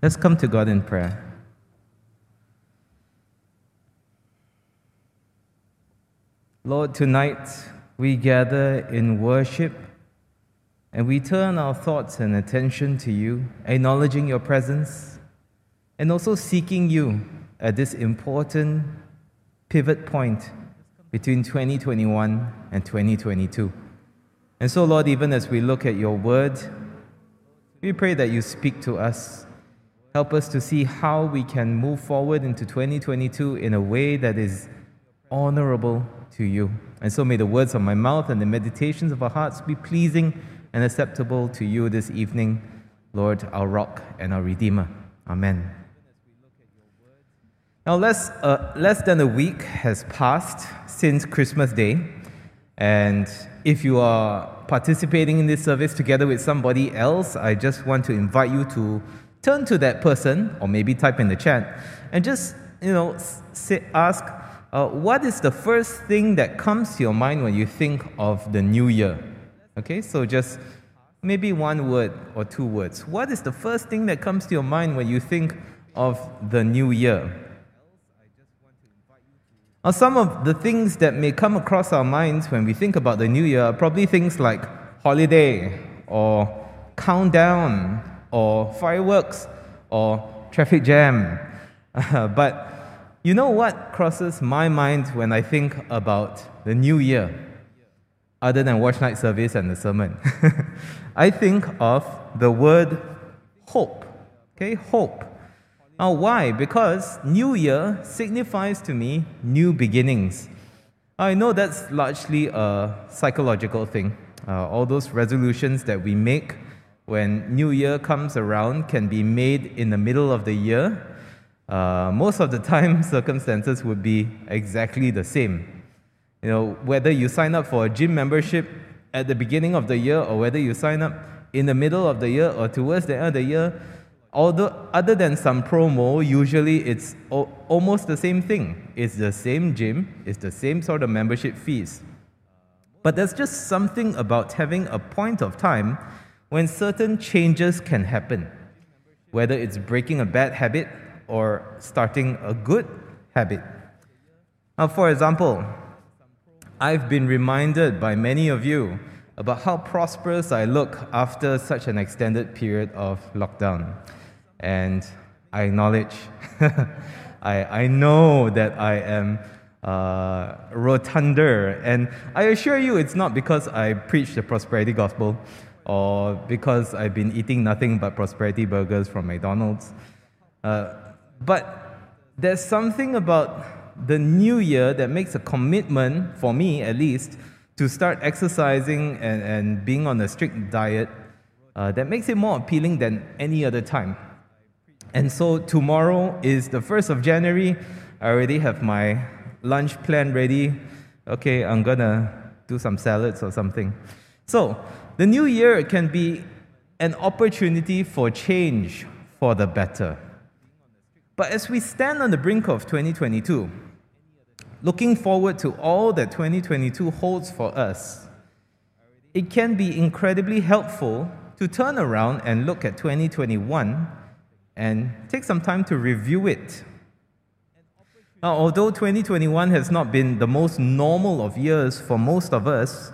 Let's come to God in prayer. Lord, tonight we gather in worship and we turn our thoughts and attention to you, acknowledging your presence and also seeking you at this important pivot point between 2021 and 2022. And so, Lord, even as we look at your word, we pray that you speak to us. Help us to see how we can move forward into 2022 in a way that is honorable to you. And so may the words of my mouth and the meditations of our hearts be pleasing and acceptable to you this evening, Lord, our rock and our redeemer. Amen. Now, less, uh, less than a week has passed since Christmas Day, and if you are participating in this service together with somebody else, I just want to invite you to turn to that person, or maybe type in the chat, and just you know ask, uh, what is the first thing that comes to your mind when you think of the new year? Okay, so just maybe one word or two words. What is the first thing that comes to your mind when you think of the new year? Now, some of the things that may come across our minds when we think about the new year are probably things like holiday or countdown or fireworks or traffic jam. but you know what crosses my mind when I think about the new year, other than watch night service and the sermon? I think of the word hope. Okay, hope. Now, why? Because New Year signifies to me new beginnings. I know that's largely a psychological thing. Uh, all those resolutions that we make when New Year comes around can be made in the middle of the year. Uh, most of the time, circumstances would be exactly the same. You know, whether you sign up for a gym membership at the beginning of the year or whether you sign up in the middle of the year or towards the end of the year, although other than some promo, usually it's o- almost the same thing. It's the same gym, it's the same sort of membership fees. But there's just something about having a point of time when certain changes can happen, whether it's breaking a bad habit or starting a good habit. Now, for example, I've been reminded by many of you about how prosperous I look after such an extended period of lockdown. And I acknowledge, I, I know that I am uh, rotunder. And I assure you, it's not because I preach the prosperity gospel or because I've been eating nothing but prosperity burgers from McDonald's. Uh, but there's something about the new year that makes a commitment, for me at least, to start exercising and, and being on a strict diet uh, that makes it more appealing than any other time. And so tomorrow is the 1st of January. I already have my lunch plan ready. Okay, I'm gonna do some salads or something. So, the new year can be an opportunity for change for the better. But as we stand on the brink of 2022, looking forward to all that 2022 holds for us, it can be incredibly helpful to turn around and look at 2021 and take some time to review it. Now, although 2021 has not been the most normal of years for most of us,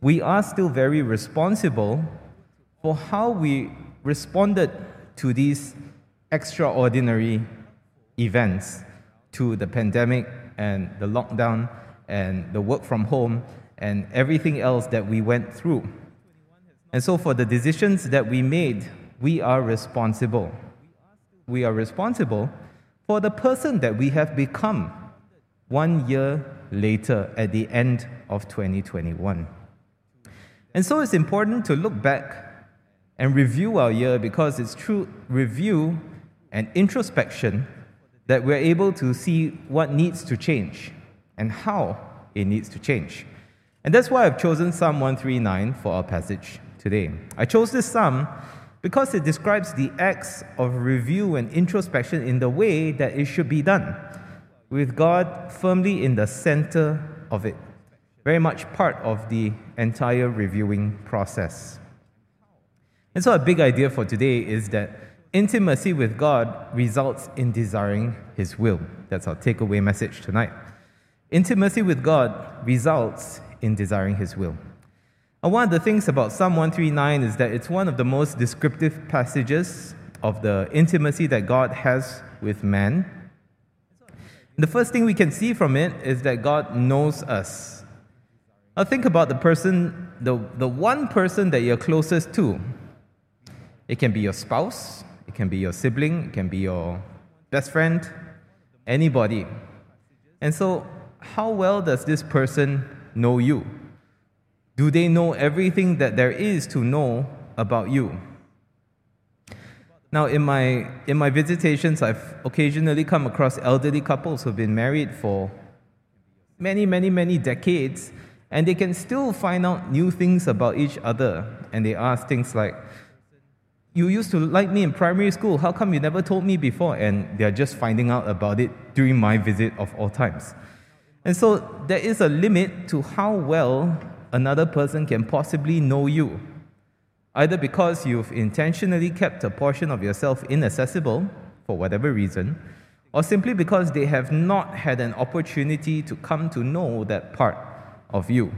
we are still very responsible for how we responded to these extraordinary events, to the pandemic and the lockdown and the work from home and everything else that we went through. And so, for the decisions that we made, we are responsible we are responsible for the person that we have become one year later at the end of 2021. And so it's important to look back and review our year because it's through review and introspection that we're able to see what needs to change and how it needs to change. And that's why I've chosen Psalm 139 for our passage today. I chose this psalm because it describes the acts of review and introspection in the way that it should be done, with God firmly in the center of it, very much part of the entire reviewing process. And so, a big idea for today is that intimacy with God results in desiring His will. That's our takeaway message tonight. Intimacy with God results in desiring His will. And one of the things about Psalm 139 is that it's one of the most descriptive passages of the intimacy that God has with man. The first thing we can see from it is that God knows us. Now, think about the person, the, the one person that you're closest to. It can be your spouse, it can be your sibling, it can be your best friend, anybody. And so, how well does this person know you? Do they know everything that there is to know about you? Now, in my, in my visitations, I've occasionally come across elderly couples who've been married for many, many, many decades, and they can still find out new things about each other. And they ask things like, You used to like me in primary school, how come you never told me before? And they're just finding out about it during my visit of all times. And so there is a limit to how well another person can possibly know you either because you've intentionally kept a portion of yourself inaccessible for whatever reason, or simply because they have not had an opportunity to come to know that part of you.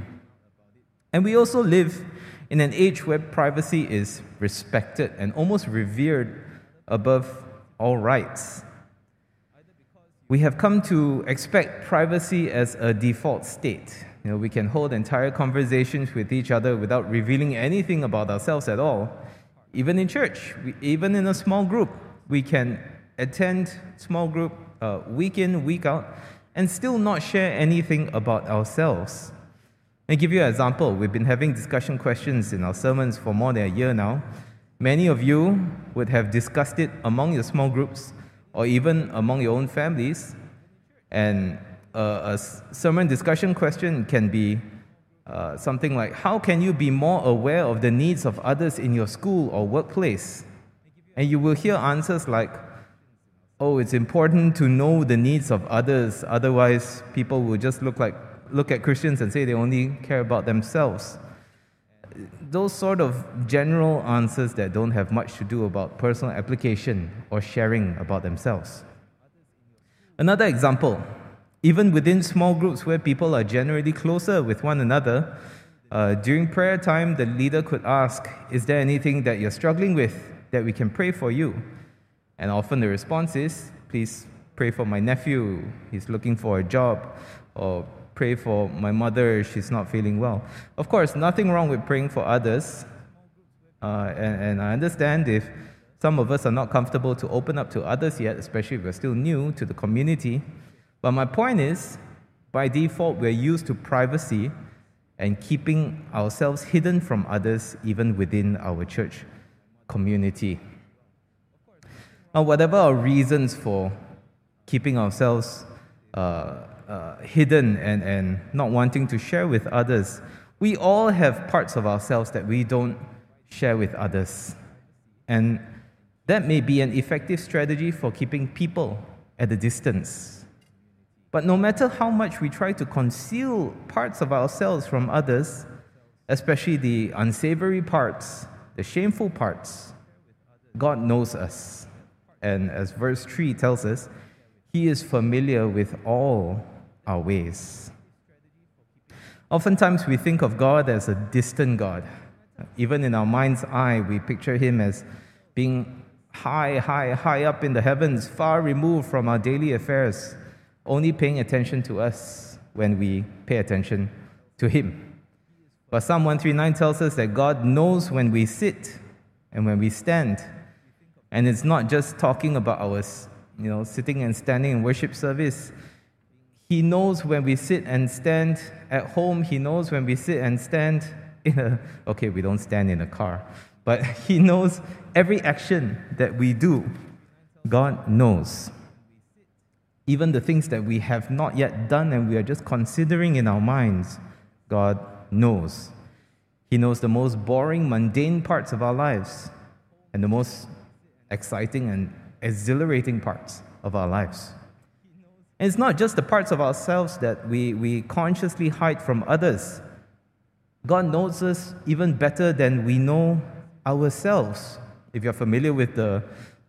And we also live in an age where privacy is respected and almost revered above all rights. We have come to expect privacy as a default state. You know, we can hold entire conversations with each other without revealing anything about ourselves at all. Even in church, we, even in a small group, we can attend small group uh, week in, week out, and still not share anything about ourselves. I'll give you an example. We've been having discussion questions in our sermons for more than a year now. Many of you would have discussed it among your small groups or even among your own families. And a sermon discussion question can be uh, something like How can you be more aware of the needs of others in your school or workplace? And you will hear answers like, Oh, it's important to know the needs of others, otherwise, people will just look, like, look at Christians and say they only care about themselves. Those sort of general answers that don't have much to do about personal application or sharing about themselves. Another example even within small groups where people are generally closer with one another, uh, during prayer time, the leader could ask, Is there anything that you're struggling with that we can pray for you? And often the response is, Please pray for my nephew, he's looking for a job, or pray for my mother, she's not feeling well. Of course, nothing wrong with praying for others. Uh, and, and I understand if some of us are not comfortable to open up to others yet, especially if we're still new to the community. But my point is, by default, we're used to privacy and keeping ourselves hidden from others, even within our church community. Now, whatever our reasons for keeping ourselves uh, uh, hidden and, and not wanting to share with others, we all have parts of ourselves that we don't share with others. And that may be an effective strategy for keeping people at a distance but no matter how much we try to conceal parts of ourselves from others, especially the unsavory parts, the shameful parts, God knows us. And as verse 3 tells us, He is familiar with all our ways. Oftentimes we think of God as a distant God. Even in our mind's eye, we picture Him as being high, high, high up in the heavens, far removed from our daily affairs only paying attention to us when we pay attention to Him. But Psalm 139 tells us that God knows when we sit and when we stand. And it's not just talking about our you know, sitting and standing in worship service. He knows when we sit and stand at home. He knows when we sit and stand in a, okay, we don't stand in a car, but He knows every action that we do. God knows even the things that we have not yet done and we are just considering in our minds, God knows. He knows the most boring, mundane parts of our lives and the most exciting and exhilarating parts of our lives. And it's not just the parts of ourselves that we, we consciously hide from others. God knows us even better than we know ourselves. If you're familiar with the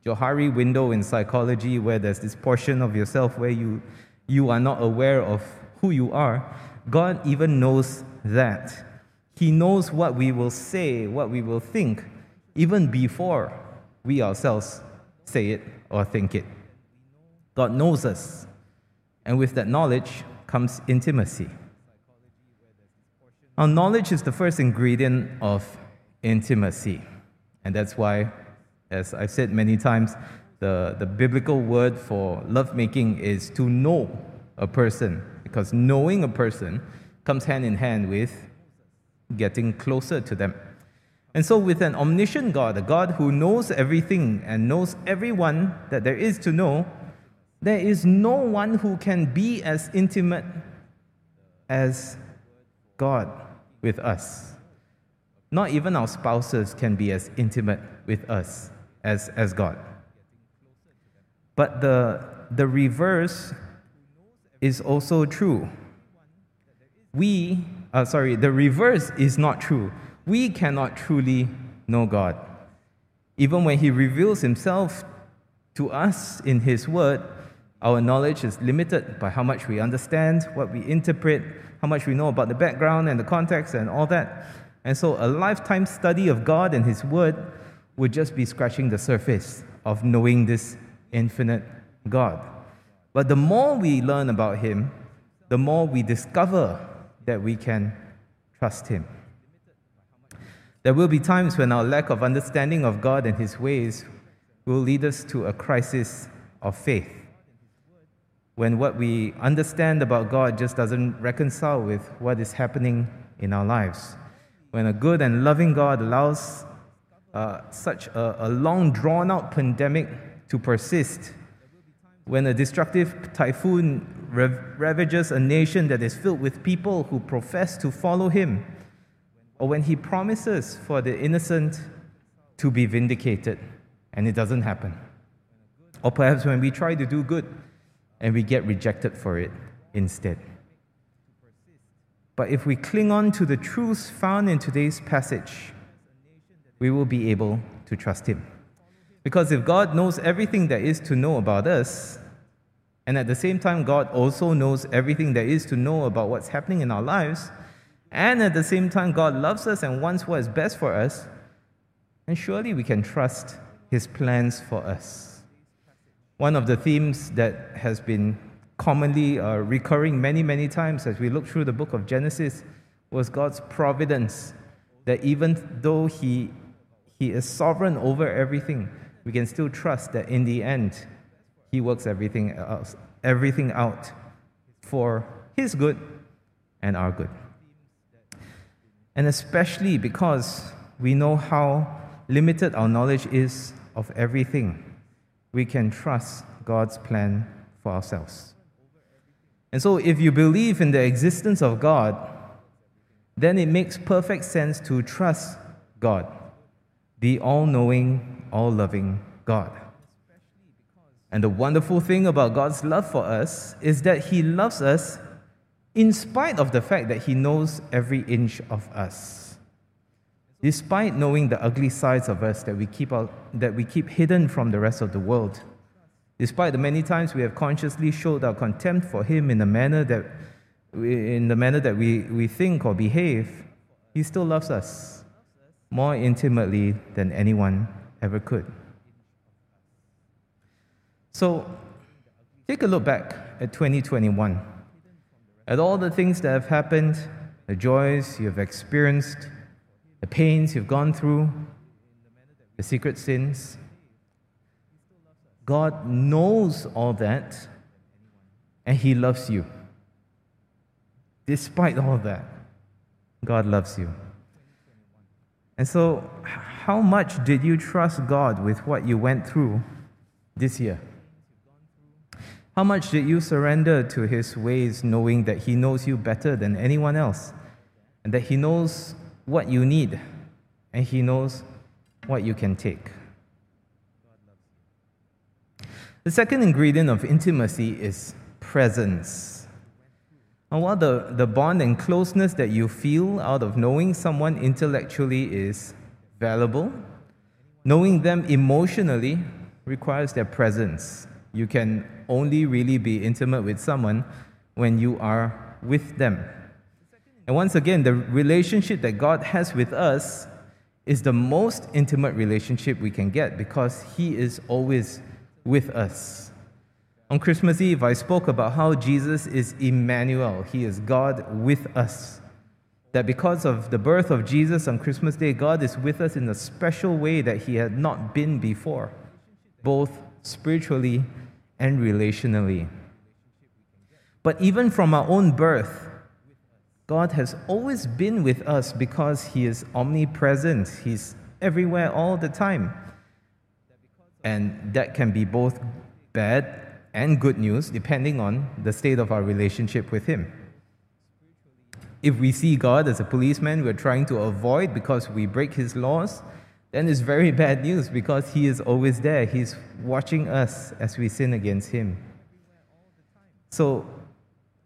Johari window in psychology where there's this portion of yourself where you, you are not aware of who you are. God even knows that. He knows what we will say, what we will think, even before we ourselves say it or think it. God knows us. And with that knowledge comes intimacy. Our knowledge is the first ingredient of intimacy. And that's why, as I've said many times, the, the biblical word for lovemaking is to know a person, because knowing a person comes hand in hand with getting closer to them. And so, with an omniscient God, a God who knows everything and knows everyone that there is to know, there is no one who can be as intimate as God with us. Not even our spouses can be as intimate with us as, as God. But the, the reverse is also true. We, uh, sorry, the reverse is not true. We cannot truly know God. Even when He reveals Himself to us in His Word, our knowledge is limited by how much we understand, what we interpret, how much we know about the background and the context and all that. And so, a lifetime study of God and His Word would just be scratching the surface of knowing this infinite God. But the more we learn about Him, the more we discover that we can trust Him. There will be times when our lack of understanding of God and His ways will lead us to a crisis of faith when what we understand about God just doesn't reconcile with what is happening in our lives. When a good and loving God allows uh, such a, a long drawn out pandemic to persist, when a destructive typhoon rav- ravages a nation that is filled with people who profess to follow Him, or when He promises for the innocent to be vindicated and it doesn't happen, or perhaps when we try to do good and we get rejected for it instead. But if we cling on to the truths found in today's passage, we will be able to trust Him. Because if God knows everything there is to know about us, and at the same time, God also knows everything there is to know about what's happening in our lives, and at the same time, God loves us and wants what is best for us, then surely we can trust His plans for us. One of the themes that has been commonly uh, recurring many, many times as we look through the book of Genesis was God's providence. That even though He, he is sovereign over everything, we can still trust that in the end, He works everything else, everything out for His good and our good. And especially because we know how limited our knowledge is of everything we can trust God's plan for ourselves. And so, if you believe in the existence of God, then it makes perfect sense to trust God, the all knowing, all loving God. And the wonderful thing about God's love for us is that He loves us in spite of the fact that He knows every inch of us. Despite knowing the ugly sides of us that we keep, out, that we keep hidden from the rest of the world, despite the many times we have consciously showed our contempt for Him in the manner that, in the manner that we, we think or behave, He still loves us more intimately than anyone ever could. So, take a look back at 2021, at all the things that have happened, the joys you have experienced the pains you've gone through, the secret sins. God knows all that, and He loves you. Despite all that, God loves you. And so, how much did you trust God with what you went through this year? How much did you surrender to His ways, knowing that He knows you better than anyone else, and that He knows what you need, and He knows what you can take. The second ingredient of intimacy is presence. And while the, the bond and closeness that you feel out of knowing someone intellectually is valuable, knowing them emotionally requires their presence. You can only really be intimate with someone when you are with them. And once again, the relationship that God has with us is the most intimate relationship we can get because He is always with us. On Christmas Eve, I spoke about how Jesus is Emmanuel, He is God with us. That because of the birth of Jesus on Christmas Day, God is with us in a special way that He had not been before, both spiritually and relationally. But even from our own birth, God has always been with us because He is omnipresent. He's everywhere all the time. And that can be both bad and good news depending on the state of our relationship with Him. If we see God as a policeman we're trying to avoid because we break His laws, then it's very bad news because He is always there. He's watching us as we sin against Him. So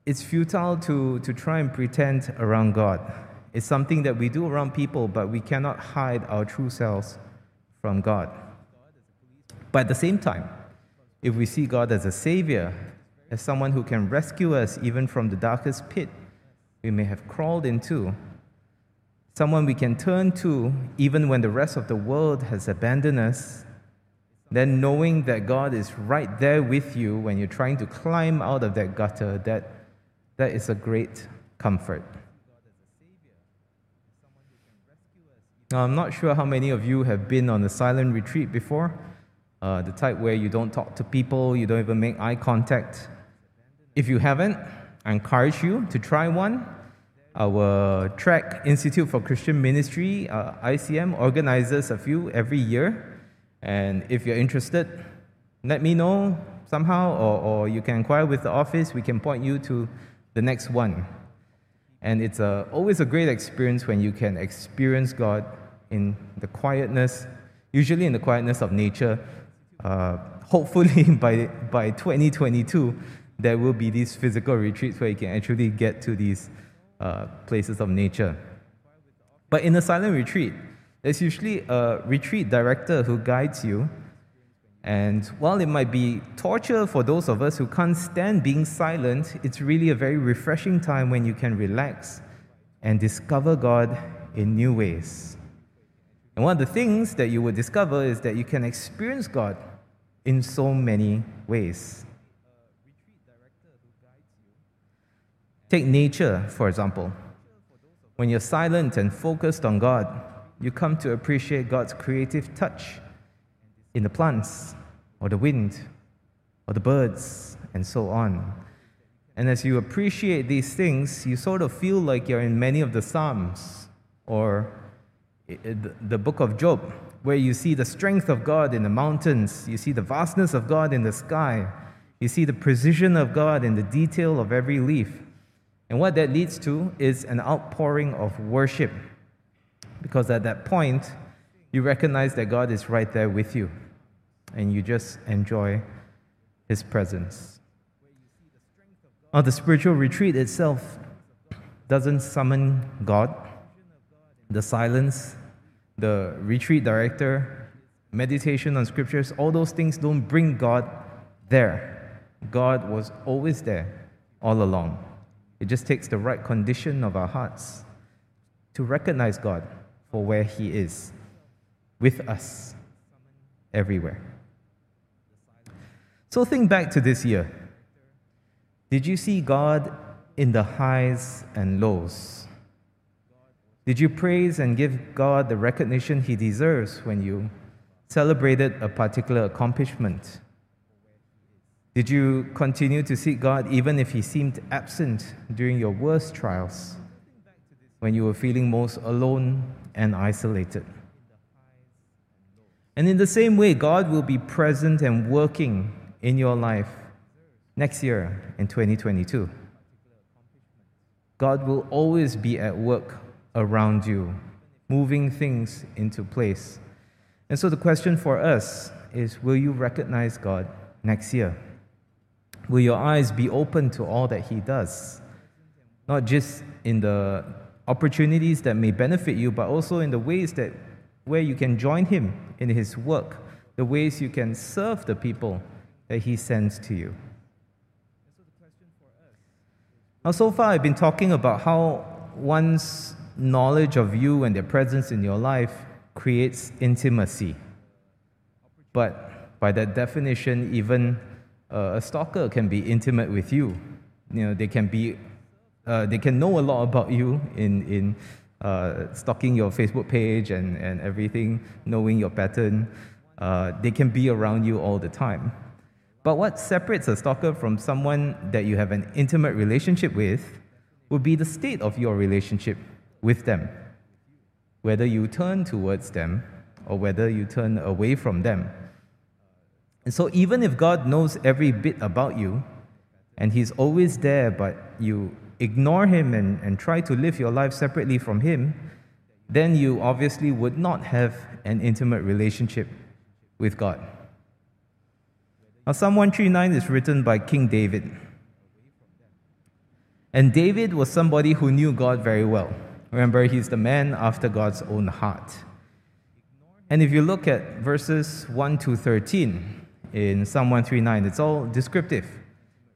it's futile to, to try and pretend around God. It's something that we do around people, but we cannot hide our true selves from God. But at the same time, if we see God as a Savior, as someone who can rescue us even from the darkest pit we may have crawled into, someone we can turn to even when the rest of the world has abandoned us, then knowing that God is right there with you when you're trying to climb out of that gutter, that that is a great comfort. Now, I'm not sure how many of you have been on a silent retreat before, uh, the type where you don't talk to people, you don't even make eye contact. If you haven't, I encourage you to try one. Our TRAC Institute for Christian Ministry, uh, ICM, organizes a few every year. And if you're interested, let me know somehow, or, or you can inquire with the office. We can point you to the next one. And it's a, always a great experience when you can experience God in the quietness, usually in the quietness of nature. Uh, hopefully, by, by 2022, there will be these physical retreats where you can actually get to these uh, places of nature. But in a silent retreat, there's usually a retreat director who guides you and while it might be torture for those of us who can't stand being silent, it's really a very refreshing time when you can relax and discover God in new ways. And one of the things that you will discover is that you can experience God in so many ways. Take nature, for example. When you're silent and focused on God, you come to appreciate God's creative touch in the plants, or the wind, or the birds, and so on. And as you appreciate these things, you sort of feel like you're in many of the Psalms or the book of Job, where you see the strength of God in the mountains, you see the vastness of God in the sky, you see the precision of God in the detail of every leaf. And what that leads to is an outpouring of worship. Because at that point, you recognize that God is right there with you and you just enjoy His presence. Now, the spiritual retreat itself doesn't summon God. The silence, the retreat director, meditation on scriptures, all those things don't bring God there. God was always there all along. It just takes the right condition of our hearts to recognize God for where He is with us everywhere. So think back to this year. Did you see God in the highs and lows? Did you praise and give God the recognition He deserves when you celebrated a particular accomplishment? Did you continue to seek God even if He seemed absent during your worst trials, when you were feeling most alone and isolated? And in the same way, God will be present and working in your life next year in 2022. God will always be at work around you, moving things into place. And so the question for us is will you recognize God next year? Will your eyes be open to all that He does? Not just in the opportunities that may benefit you, but also in the ways that where you can join Him in His work the ways you can serve the people that He sends to you. Now, so far, I've been talking about how one's knowledge of you and their presence in your life creates intimacy. But by that definition, even uh, a stalker can be intimate with you. You know, they can be, uh, they can know a lot about you in in uh, stalking your Facebook page and and everything, knowing your pattern. Uh, they can be around you all the time. But what separates a stalker from someone that you have an intimate relationship with would be the state of your relationship with them. Whether you turn towards them or whether you turn away from them. And so, even if God knows every bit about you and He's always there, but you ignore Him and, and try to live your life separately from Him, then you obviously would not have an intimate relationship with God. Now, Psalm 139 is written by King David. And David was somebody who knew God very well. Remember, he's the man after God's own heart. And if you look at verses 1 to 13 in Psalm 139, it's all descriptive.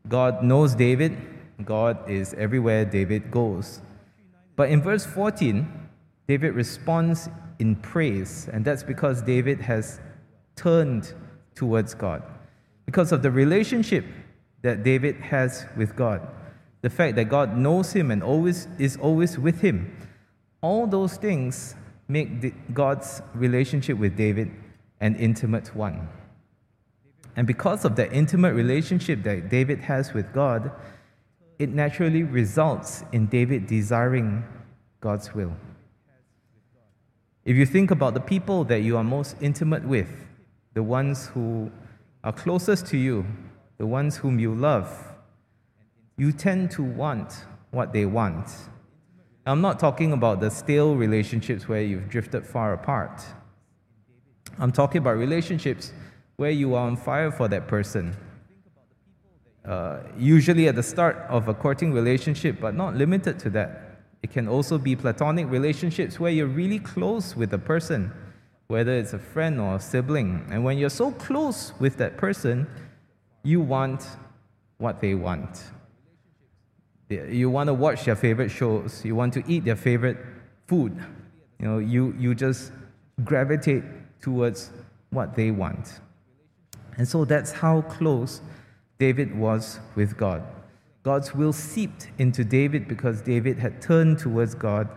God knows David, God is everywhere David goes. But in verse 14, David responds in praise, and that's because David has turned towards God. Because of the relationship that David has with God, the fact that God knows him and always is always with him, all those things make God's relationship with David an intimate one. And because of that intimate relationship that David has with God, it naturally results in David desiring God's will. If you think about the people that you are most intimate with, the ones who are closest to you, the ones whom you love, you tend to want what they want. I'm not talking about the stale relationships where you've drifted far apart. I'm talking about relationships where you are on fire for that person. Uh, usually at the start of a courting relationship, but not limited to that. It can also be platonic relationships where you're really close with a person, whether it's a friend or a sibling. And when you're so close with that person, you want what they want. You want to watch their favorite shows. You want to eat their favorite food. You know, you, you just gravitate towards what they want. And so that's how close David was with God. God's will seeped into David because David had turned towards God,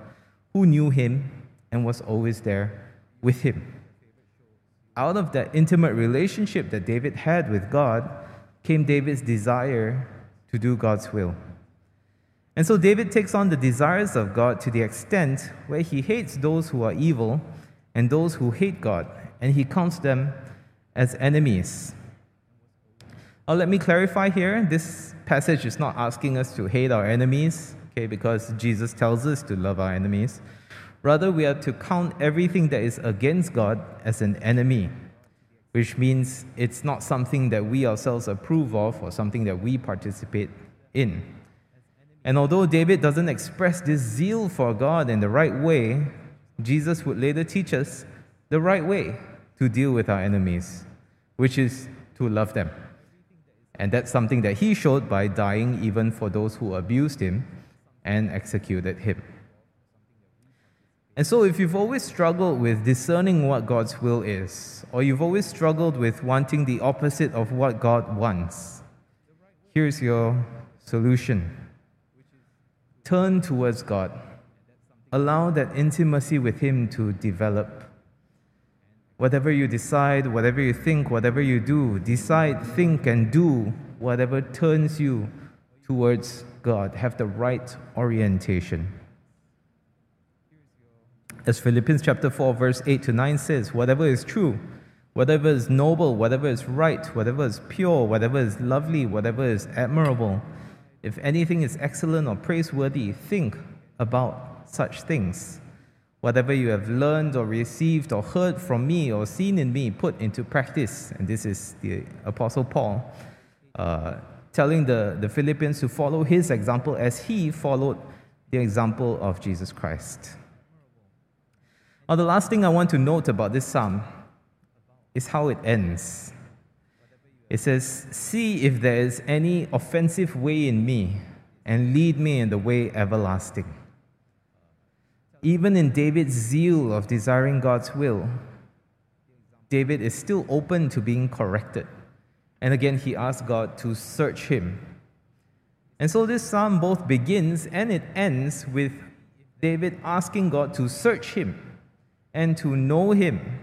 who knew him and was always there with him. Out of that intimate relationship that David had with God came David's desire to do God's will. And so David takes on the desires of God to the extent where he hates those who are evil and those who hate God, and he counts them as enemies. Now, let me clarify here this passage is not asking us to hate our enemies, okay, because Jesus tells us to love our enemies. Rather, we are to count everything that is against God as an enemy, which means it's not something that we ourselves approve of or something that we participate in. And although David doesn't express this zeal for God in the right way, Jesus would later teach us the right way to deal with our enemies, which is to love them. And that's something that he showed by dying even for those who abused him and executed him. And so, if you've always struggled with discerning what God's will is, or you've always struggled with wanting the opposite of what God wants, here's your solution Turn towards God. Allow that intimacy with Him to develop. Whatever you decide, whatever you think, whatever you do, decide, think, and do whatever turns you towards God. Have the right orientation. As Philippians chapter 4, verse 8 to 9 says, whatever is true, whatever is noble, whatever is right, whatever is pure, whatever is lovely, whatever is admirable if anything is excellent or praiseworthy, think about such things. Whatever you have learned or received or heard from me or seen in me, put into practice. And this is the Apostle Paul uh, telling the, the Philippians to follow his example as he followed the example of Jesus Christ. Now, the last thing I want to note about this psalm is how it ends. It says, See if there is any offensive way in me, and lead me in the way everlasting. Even in David's zeal of desiring God's will, David is still open to being corrected. And again, he asks God to search him. And so this psalm both begins and it ends with David asking God to search him and to know him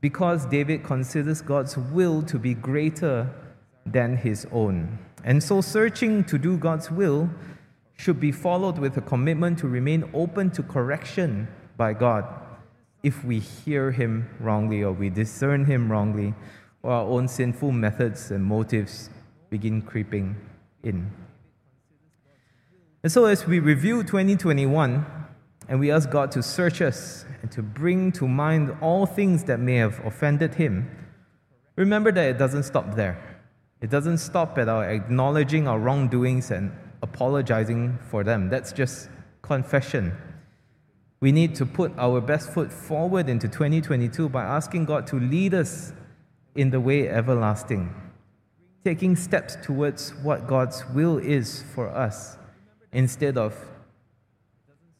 because David considers God's will to be greater than his own. And so searching to do God's will should be followed with a commitment to remain open to correction by God if we hear Him wrongly or we discern Him wrongly or our own sinful methods and motives begin creeping in. And so, as we review 2021 and we ask God to search us and to bring to mind all things that may have offended Him, remember that it doesn't stop there. It doesn't stop at our acknowledging our wrongdoings and apologizing for them. That's just confession. We need to put our best foot forward into 2022 by asking God to lead us in the way everlasting, taking steps towards what God's will is for us instead of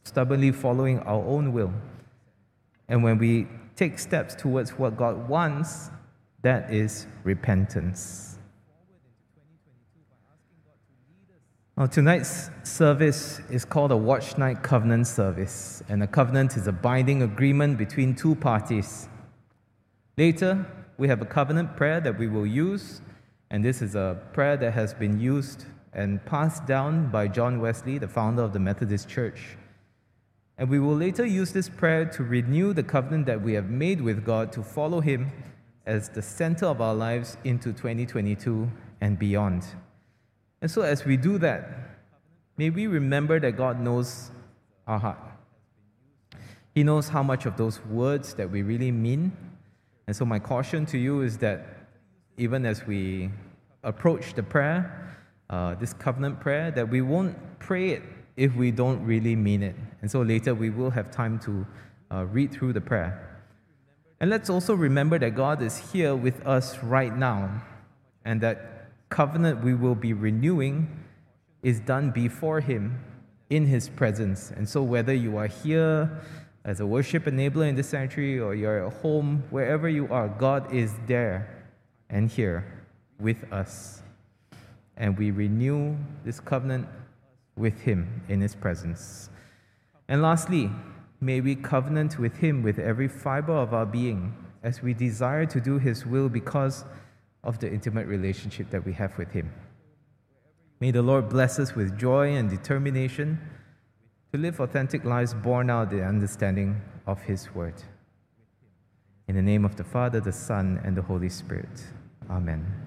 stubbornly following our own will. And when we take steps towards what God wants, that is repentance. Tonight's service is called a Watch Night Covenant service, and a covenant is a binding agreement between two parties. Later, we have a covenant prayer that we will use, and this is a prayer that has been used and passed down by John Wesley, the founder of the Methodist Church. And we will later use this prayer to renew the covenant that we have made with God to follow Him as the center of our lives into 2022 and beyond. And so, as we do that, may we remember that God knows our heart. He knows how much of those words that we really mean. And so, my caution to you is that even as we approach the prayer, uh, this covenant prayer, that we won't pray it if we don't really mean it. And so, later we will have time to uh, read through the prayer. And let's also remember that God is here with us right now, and that covenant we will be renewing is done before Him in His presence. And so, whether you are here as a worship enabler in this sanctuary or you're at home, wherever you are, God is there and here with us. And we renew this covenant with Him in His presence. And lastly, may we covenant with Him with every fiber of our being as we desire to do His will because of the intimate relationship that we have with Him. May the Lord bless us with joy and determination to live authentic lives born out of the understanding of His Word. In the name of the Father, the Son, and the Holy Spirit. Amen.